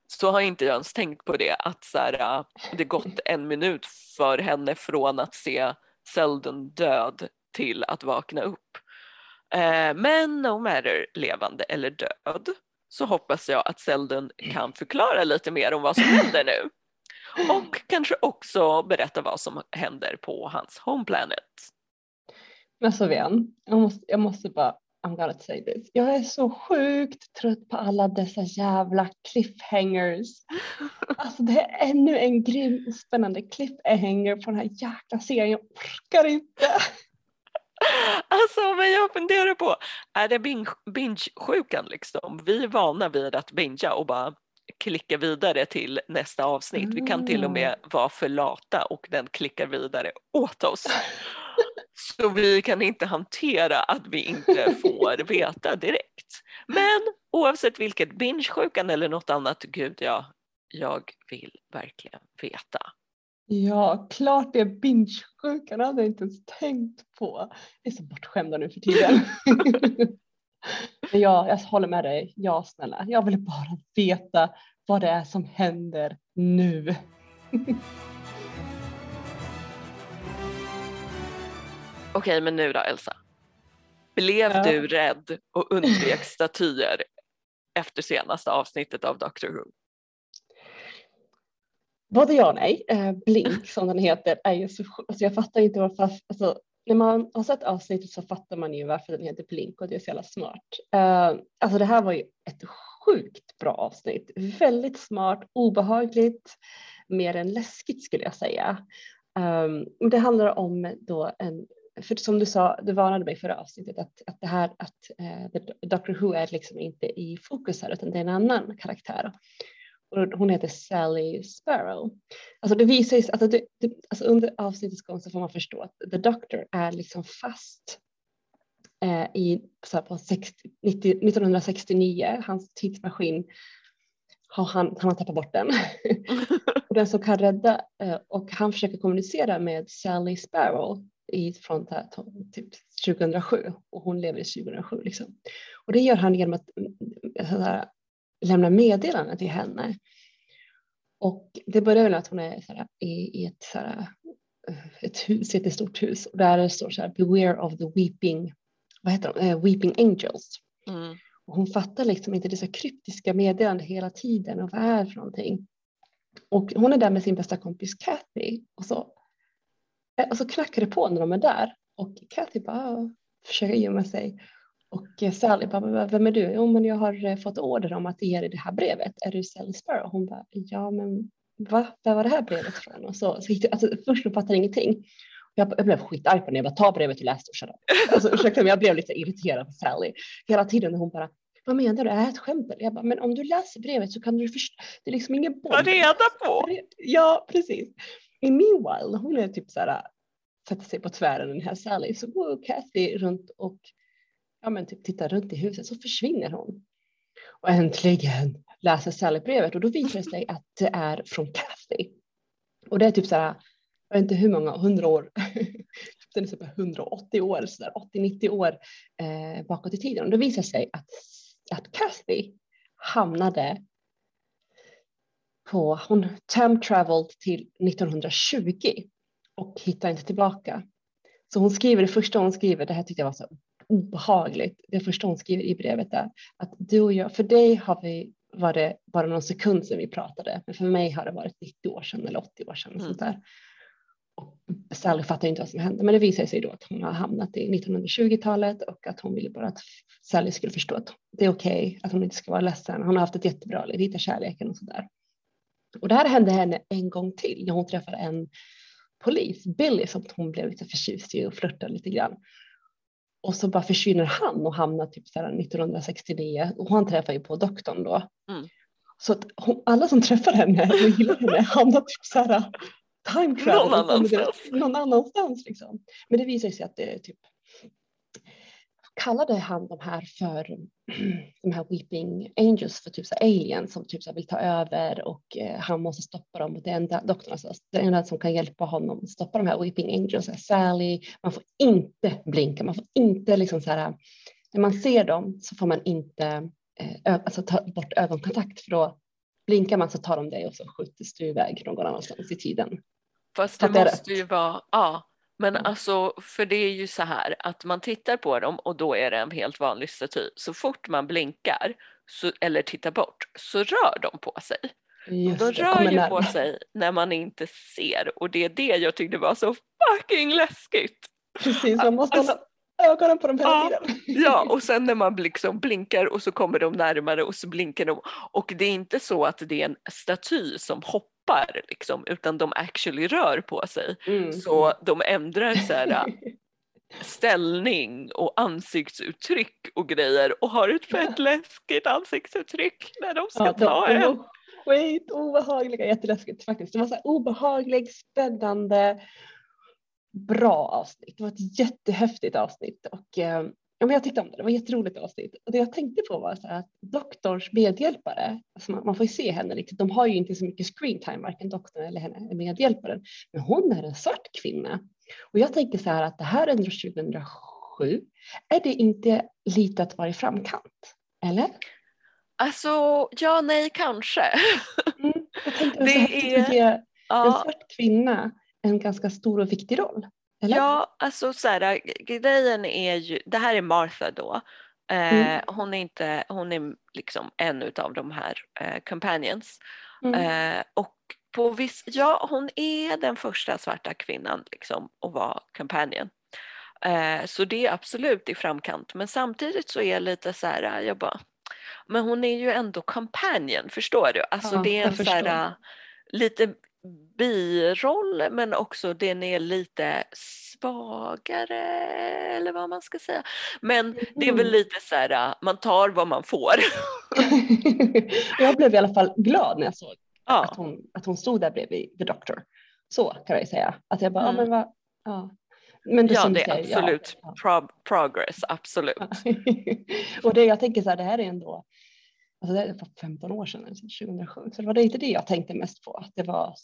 så har inte jag ens tänkt på det, att så här, äh, det gått en minut för henne från att se Seldon död till att vakna upp. Eh, men no matter levande eller död så hoppas jag att Seldon kan förklara lite mer om vad som händer nu. Och kanske också berätta vad som händer på hans home planet. Men Sofian, jag måste, jag måste bara, I'm gonna say this. Jag är så sjukt trött på alla dessa jävla cliffhangers. Alltså det är ännu en grym och spännande cliffhanger på den här jäkla serien. Jag orkar inte. (laughs) Alltså men jag funderar på, är det binge-sjukan liksom? Vi är vana vid att bingea och bara klicka vidare till nästa avsnitt. Vi kan till och med mm. vara för lata och den klickar vidare åt oss. (laughs) Så vi kan inte hantera att vi inte får (laughs) veta direkt. Men oavsett vilket, binge-sjukan eller något annat, gud ja, jag vill verkligen veta. Ja, klart det är binge-sjukan, hade jag inte ens tänkt på. Jag är så bortskämda nu för tiden. (laughs) Men ja, jag håller med dig. Ja, snälla, jag vill bara veta vad det är som händer nu. (laughs) Okej, men nu då Elsa. Blev ja. du rädd och undvek statyer efter senaste avsnittet av Doctor Who? Både ja och nej. Eh, Blink (laughs) som den heter är ju så alltså jag fattar inte varför, alltså, när man har sett avsnittet så fattar man ju varför den heter Blink och det är så jävla smart. Uh, alltså det här var ju ett sjukt bra avsnitt. Väldigt smart, obehagligt, mer än läskigt skulle jag säga. Um, det handlar om då en för som du sa, du varnade mig förra avsnittet att, att det här att eh, Doctor Who är liksom inte i fokus här utan det är en annan karaktär. Hon heter Sally Sparrow. Alltså det visar sig, alltså, det, det, alltså under avsnittets gång så får man förstå att The Doctor är liksom fast eh, i, så på 60, 90, 1969, hans tidsmaskin har han, han har tappat bort den. (laughs) och den som kan rädda eh, och han försöker kommunicera med Sally Sparrow i, från typ 2007 och hon lever i 2007. Liksom. Och det gör han genom att här, lämna meddelanden till henne. Och det börjar väl att hon är här, i, i ett, så här, ett hus, ett stort hus och där står så här beware of the weeping, vad heter de, uh, weeping angels. Mm. Och hon fattar liksom inte dessa kryptiska meddelanden hela tiden och vad är det för någonting. Och hon är där med sin bästa kompis Kathy och så Eh, och så knackar det på när de är där och Kathy bara försöker gömma sig. Och eh, Sally bara, vem är du? Jo, men jag har eh, fått order om att ge dig det här brevet. Är du Sally Sparrow? Hon bara, ja, men va? Var var det här brevet från? Och så, så alltså, först hon fattar ingenting. Jag, jag blev skitarg på när jag bara, ta brevet och shut Alltså, ursäkta, men jag blev lite irriterad på Sally. Hela tiden när hon bara, vad menar du, är det ett skämt? Jag bara, men om du läser brevet så kan du förstå, det är liksom ingen bomb. Ta reda på! Ja, precis. I meanwhile, hon är typ så här, sätter sig på tvären den här Sally, så går Kathy runt och ja, men typ tittar runt i huset, så försvinner hon. Och äntligen läser Sally brevet och då visar det sig (laughs) att det är från Kathy. Och det är typ så här, jag vet inte hur många, hundra år, (laughs) den är typ 180 år, 80-90 år eh, bakåt i tiden. Och då visar det sig att, att Kathy hamnade på, hon time traveled till 1920 och hittar inte tillbaka. Så hon skriver det första hon skriver, det här tyckte jag var så obehagligt, det första hon skriver i brevet är att du och jag, för dig har vi var det bara någon sekund sedan vi pratade, men för mig har det varit 90 år sedan eller 80 år sedan. Och sånt där. Och Sally fattar inte vad som hände, men det visar sig då att hon har hamnat i 1920-talet och att hon ville bara att Sally skulle förstå att det är okej, okay, att hon inte ska vara ledsen. Hon har haft ett jättebra liv, hitta kärleken och sådär. Och det här hände henne en gång till när hon träffade en polis, Billy, som hon blev lite förtjust i och flörtade lite grann. Och så bara försvinner han och hamnar typ så 1969 och han träffar ju på doktorn då. Mm. Så att hon, alla som träffar henne och gillar henne (laughs) hamnar typ så här time travel. Någon annanstans. Någon annanstans liksom. Men det visar sig att det är typ kallade han de här för (clears throat) de här Weeping Angels för typ så aliens som typ så vill ta över och eh, han måste stoppa dem. Och det enda doktorn, alltså, det enda som kan hjälpa honom att stoppa de här Weeping Angels är Sally. Man får inte blinka, man får inte liksom så här. När man ser dem så får man inte eh, alltså ta bort ögonkontakt för då blinkar man så tar de dig och så skjuts du iväg någon annanstans i tiden. Fast det måste ju vara, ja, men alltså, för det är ju så här att man tittar på dem och då är det en helt vanlig staty. Så fort man blinkar så, eller tittar bort så rör de på sig. Just de rör ju på sig när man inte ser och det är det jag tyckte var så fucking läskigt. Precis, man måste alltså, hålla ögonen på dem hela ja, tiden. (laughs) ja, och sen när man liksom blinkar och så kommer de närmare och så blinkar de. Och det är inte så att det är en staty som hoppar hoppar liksom, utan de actually rör på sig. Mm. Så de ändrar så här, äh, (laughs) ställning och ansiktsuttryck och grejer och har ett fett läskigt ansiktsuttryck när de ska ja, ta en. Skit obehagliga, jätteläskigt faktiskt. Det var så här obehagligt, spännande bra avsnitt. Det var ett jättehäftigt avsnitt och eh, ja, men jag tyckte om det. Det var ett jätteroligt avsnitt. Och det jag tänkte på var så att doktorns medhjälpare, alltså man, man, får ju se henne riktigt, de har ju inte så mycket screen time, varken doktorn eller henne, medhjälparen. Men hon är en svart kvinna. Och jag tänker så här att det här är 2007. Är det inte lite att vara i framkant? Eller? Alltså, ja, nej, kanske. (laughs) Mm, jag tänkte det är... ge en svart kvinna en ganska stor och viktig roll. Eller? Ja, alltså så här, grejen är ju, det här är Martha då. Eh, mm. Hon är inte, hon är liksom en utav de här eh, companions. Mm. Eh, och på viss, ja hon är den första svarta kvinnan liksom att vara companion. Eh, så det är absolut i framkant men samtidigt så är jag lite så här, jag bara, men hon är ju ändå companion, förstår du? Alltså ja, det är en så här, lite biroll men också den är lite svagare eller vad man ska säga. Men det är väl mm. lite så här, man tar vad man får. (laughs) jag blev i alla fall glad när jag såg ja. att, hon, att hon stod där bredvid The Doctor. Så kan jag säga. Att jag bara, mm. ja men vad, ja. Men det ja, det är absolut ja. Pro progress, absolut. (laughs) och det jag tänker så här, det här är ändå Alltså det var 15 år sedan, 2007. Så det var inte det jag tänkte mest på, att det var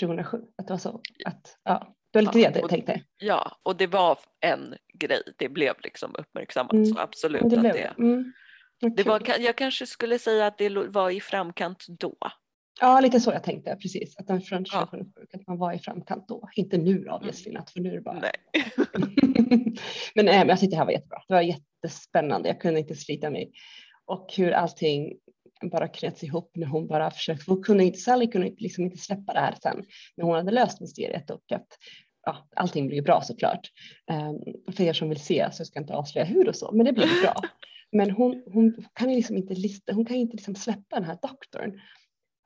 2007. Att det var så, att, ja, det var lite ja, det jag tänkte. Ja, och det var en grej, det blev liksom uppmärksammat mm. så absolut. Det, att det, mm. det var, jag kanske skulle säga att det var i framkant då. Ja, lite så jag tänkte precis. Att, den från ja. att man var i framkant då. Inte nu obviously, mm. för nu är det bara... Nej. (laughs) men, nej, men jag tyckte det här var jättebra. Det var jättespännande. Jag kunde inte slita mig och hur allting bara knöts ihop när hon bara försökte, hon kunde inte, Sally kunde liksom inte släppa det här sen när hon hade löst mysteriet och att ja, allting blir bra såklart. Um, för er som vill se så ska jag inte avslöja hur och så, men det blev bra. (laughs) Men hon, hon kan ju liksom inte lista, hon kan inte liksom släppa den här doktorn.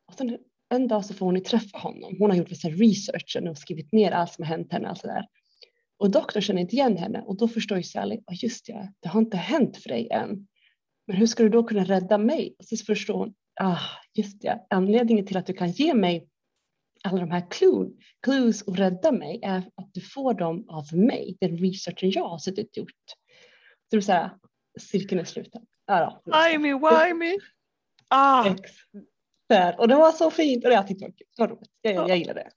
Och sen en dag så får hon ju träffa honom. Hon har gjort vissa research och skrivit ner allt som har hänt henne och sådär. Och doktorn känner inte igen henne och då förstår ju Sally, oh, just ja, det har inte hänt för dig än. Men hur ska du då kunna rädda mig? Och så förstår hon, ah, just det, anledningen till att du kan ge mig alla de här clues och rädda mig är att du får dem av mig, den researchen jag har suttit och gjort. Så det så här, cirkeln är sluten. Ja, Wimey, Ah. Där. Och det var så fint och jag tyckte det var roligt. Jag, jag gillar det.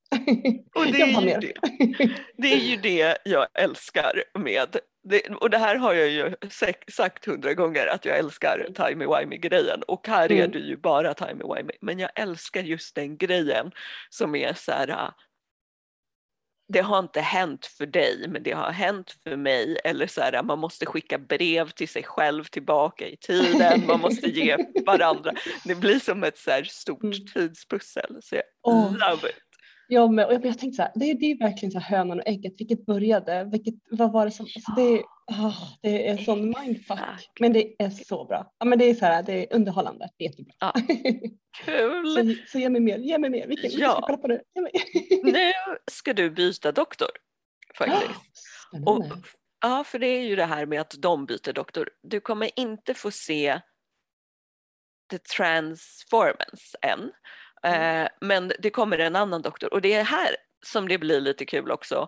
Och det, är ju det. det är ju det jag älskar med det, och det här har jag ju sagt hundra gånger att jag älskar timey-wimey grejen och här mm. är det ju bara timey-wimey men jag älskar just den grejen som är så här äh, det har inte hänt för dig men det har hänt för mig eller så här, man måste skicka brev till sig själv tillbaka i tiden, man måste ge varandra. Det blir som ett så här stort mm. tidspussel så jag oh. love it. Ja, men, och jag, jag tänkte så här, det, det är verkligen så här hönan och ägget, vilket började, vilket, vad var det som, alltså det, oh, det är sån mindfuck, men det är så bra. Ja, men det är så här, det är underhållande, det är jättebra. Ja. (laughs) Kul! så, så ge mig mer, ge mig mer, vilken, ja. ska kolla på det. nu ska du byta doktor faktiskt. Oh, (gasps) och, ja, för det är ju det här med att de byter doktor. Du kommer inte få se The Transformance än. Mm. Eh, men det kommer en annan doktor och det är här som det blir lite kul också.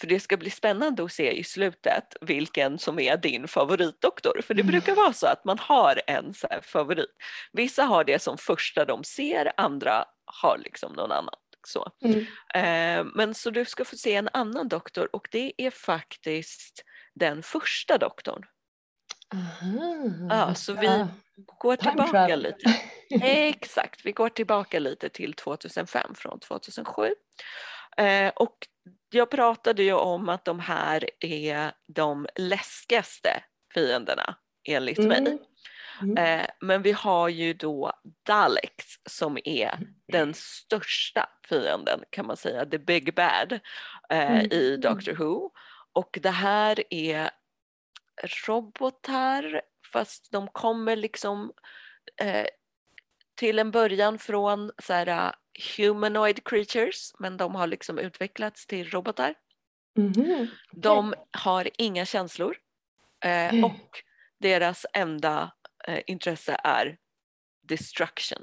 För det ska bli spännande att se i slutet vilken som är din favoritdoktor. För det mm. brukar vara så att man har en så favorit. Vissa har det som första de ser, andra har liksom någon annan. Så. Mm. Eh, men så du ska få se en annan doktor och det är faktiskt den första doktorn. Aha, ja, så vi går tillbaka lite. (laughs) Exakt, vi går tillbaka lite till 2005 från 2007. Eh, och jag pratade ju om att de här är de läskigaste fienderna enligt mm. mig. Mm. Eh, men vi har ju då Daleks som är den största fienden kan man säga, the big bad eh, mm. i Doctor Who. Och det här är robotar fast de kommer liksom eh, till en början från så här, uh, humanoid creatures men de har liksom utvecklats till robotar. Mm -hmm. De har inga känslor eh, mm. och deras enda eh, intresse är destruction.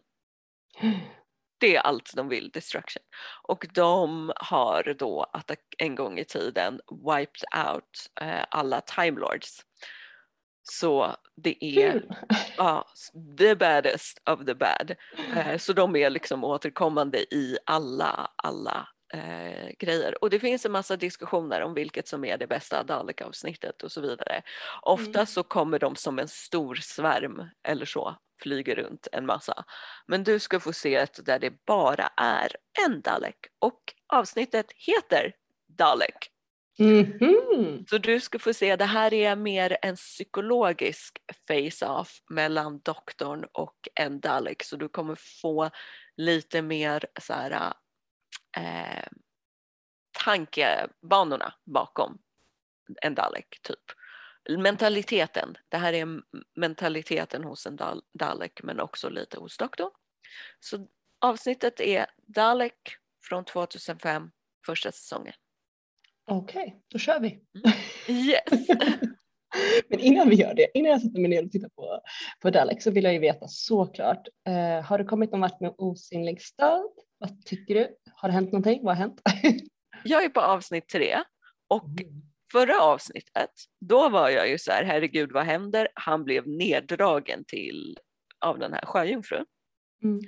Det är allt de vill, destruction. Och de har då en gång i tiden wiped out eh, alla time lords. Så det är ja, the baddest of the bad. Eh, så de är liksom återkommande i alla, alla eh, grejer. Och det finns en massa diskussioner om vilket som är det bästa Dalek-avsnittet och så vidare. Ofta mm. så kommer de som en stor svärm eller så, flyger runt en massa. Men du ska få se ett där det bara är en Dalek och avsnittet heter Dalek. Mm -hmm. Så du ska få se, det här är mer en psykologisk face-off mellan doktorn och en Dalek så du kommer få lite mer så här, eh, tankebanorna bakom en Dalek typ. Mentaliteten, det här är mentaliteten hos en Dalek men också lite hos doktorn. Så avsnittet är Dalek från 2005, första säsongen. Okej, okay, då kör vi. Mm. Yes! (laughs) Men innan vi gör det, innan jag sätter mig ner och tittar på, på Dalek så vill jag ju veta såklart, eh, har du kommit någon vart med osynlig stöd? Vad tycker du? Har det hänt någonting? Vad har hänt? (laughs) jag är på avsnitt tre och mm. förra avsnittet, då var jag ju så här, herregud vad händer? Han blev neddragen till av den här sjöjungfrun. Mm.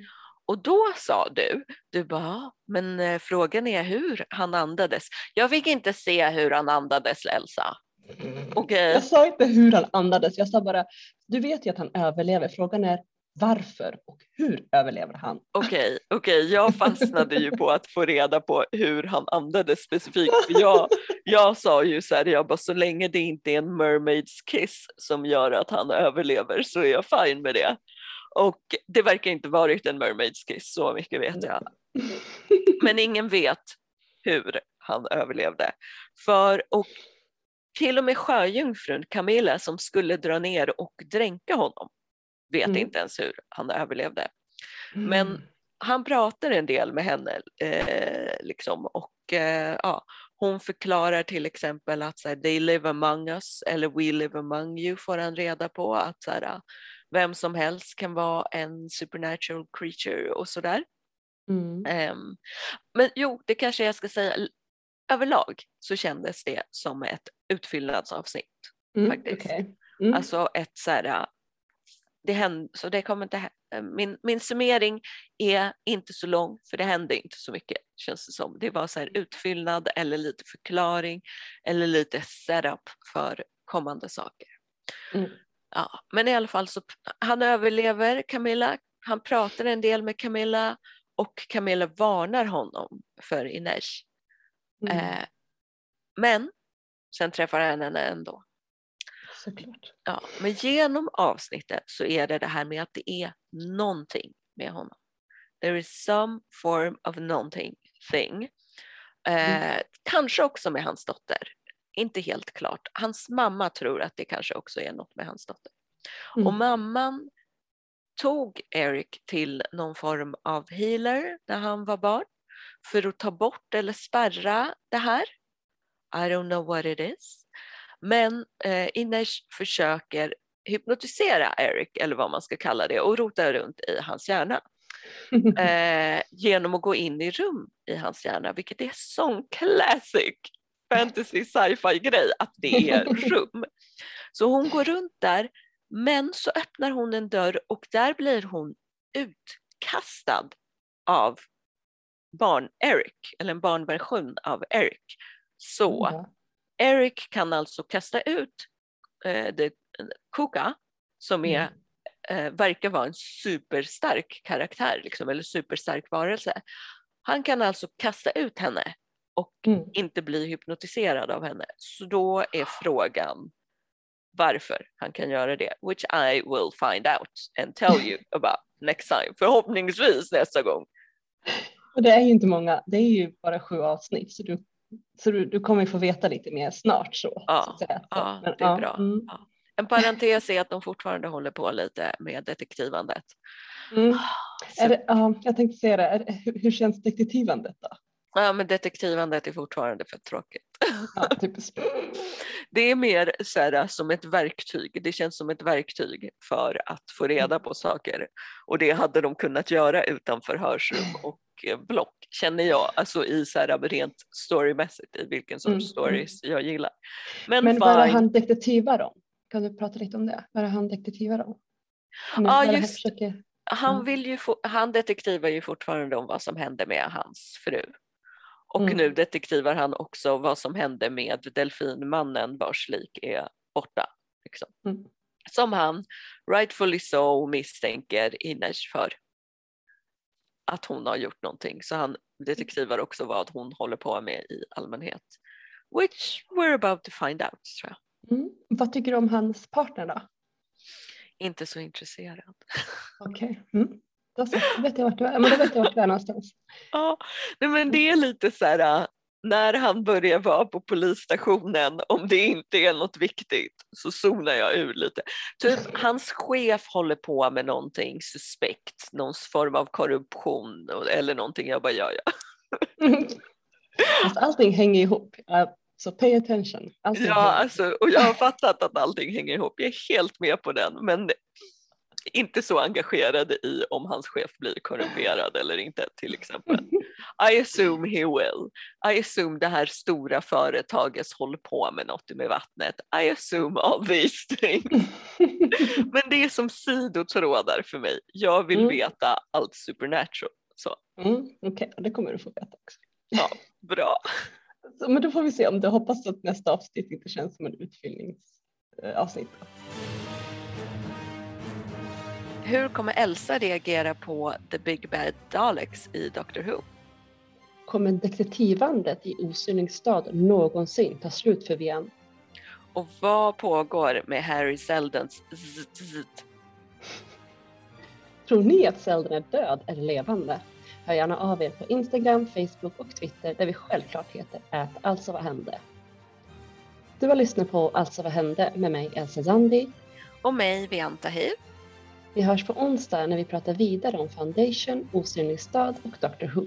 Och då sa du, du bara, men eh, frågan är hur han andades. Jag fick inte se hur han andades Elsa. Okay. Jag sa inte hur han andades, jag sa bara, du vet ju att han överlever. Frågan är varför och hur överlever han? Okej, okay, okej, okay. jag fastnade ju på att få reda på hur han andades specifikt. Jag, (laughs) jag sa ju så här, jag bara, så länge det inte är en mermaids kiss som gör att han överlever så är jag fine med det. Och det verkar inte varit en mermaids kiss, så mycket vet jag. (laughs) Men ingen vet hur han överlevde. För, och till och med sjöjungfrun Camilla som skulle dra ner och dränka honom vet mm. inte ens hur han överlevde. Mm. Men han pratar en del med henne eh, liksom, och eh, ja, hon förklarar till exempel att så här, they live among us eller we live among you får han reda på att så här, vem som helst kan vara en supernatural creature och sådär. Mm. Um, men jo, det kanske jag ska säga, överlag så kändes det som ett utfyllnadsavsnitt. Mm, faktiskt. Okay. Mm. Alltså ett så här, det hände, så det kommer inte min, min summering är inte så lång för det hände inte så mycket känns det som. Det var så här utfyllnad eller lite förklaring eller lite setup för kommande saker. Mm. Ja, men i alla fall så han överlever Camilla, han pratar en del med Camilla och Camilla varnar honom för Inej. Mm. Eh, men sen träffar han henne ändå. Såklart. Ja, men genom avsnittet så är det det här med att det är någonting med honom. There is some form of någonting thing. Eh, mm. Kanske också med hans dotter inte helt klart. Hans mamma tror att det kanske också är något med hans dotter. Mm. Och mamman tog Eric till någon form av healer när han var barn för att ta bort eller spärra det här. I don't know what it is. Men eh, Ines försöker hypnotisera Eric, eller vad man ska kalla det, och rota runt i hans hjärna. (laughs) Eh, genom att gå in i rum i hans hjärna, vilket är sån classic fantasy sci-fi grej att det är (laughs) rum. Så hon går runt där men så öppnar hon en dörr och där blir hon utkastad av barn-Eric, eller en barnversion av Eric. Så mm. Eric kan alltså kasta ut eh, det, Kuka som är, mm. eh, verkar vara en superstark karaktär, liksom, eller superstark varelse. Han kan alltså kasta ut henne och mm. inte bli hypnotiserad av henne. Så då är frågan varför han kan göra det, which I will find out and tell you (laughs) about next time, förhoppningsvis nästa gång. Och det är ju inte många, det är ju bara sju avsnitt så du, så du, du kommer få veta lite mer snart så. Ja, så ja Men, det är ja, bra. Mm. Ja. En parentes är att de fortfarande håller på lite med detektivandet. Mm. Ah, det, ja, jag tänkte säga det, är, hur, hur känns detektivandet då? Ja, men detektivandet är fortfarande för tråkigt. Ja, (laughs) det är mer så här, som ett verktyg. Det känns som ett verktyg för att få reda på saker. Och det hade de kunnat göra utan förhörsrum (clears throat) och eh, block, känner jag. Alltså i så här, rent storymässigt, i vilken sorts mm. mm. stories jag gillar. Men, men vad är han detektivar om? Kan du prata lite om det? Vad är han detektivar om? Ja, just försöker... han, mm. vill ju han detektivar ju fortfarande om vad som hände med hans fru. Och mm. nu detektivar han också vad som hände med delfinmannen vars lik är borta. Liksom. Mm. Som han, rightfully so, misstänker Ines för att hon har gjort någonting. Så han detektivar också vad hon håller på med i allmänhet. Which we're about to find out tror jag. Mm. Vad tycker du om hans partner då? Inte så intresserad. (laughs) Okej. Okay. Mm. Då, vet jag vart du är. Men då vet jag vart du är någonstans. (laughs) Ja, nej, men det är lite så här äh, när han börjar vara på polisstationen, om det inte är något viktigt så zonar jag ur lite. Typ hans chef håller på med någonting suspekt, någon form av korruption eller någonting. Jag bara, ja ja. Fast (laughs) allting hänger ihop. Så pay attention. Allting ja, alltså, och jag har fattat att allting hänger ihop. Jag är helt med på den, men inte så engagerad i om hans chef blir korrumperad eller inte till exempel. I assume he will. I assume det här stora företaget håller på med något med vattnet. I assume all these things. (laughs) Men det är som sidotrådar för mig. Jag vill mm. veta allt supernatural. Så. Mm, Okej, okay. det kommer du få veta också. Ja, bra. Så, men då får vi se om du hoppas att nästa avsnitt inte känns som en utfyllningsavsnitt. Hur kommer Elsa reagera på The Big Bad Daleks i Doctor Who? Kommer detektivandet i Osynlig stad någonsin ta slut för VM? Och vad pågår med Harry Seldons zzzt? Tror ni att Seldon är död eller levande? Hör gärna av er på Instagram, Facebook och Twitter där vi självklart heter ät alltså vad hände. Du har lyssnat på Alltså vad hände med mig Elsa Zandi och mig Vianta Hiv. Vi hörs på onsdag när vi pratar vidare om Foundation, Osynlig stad och Doctor Who.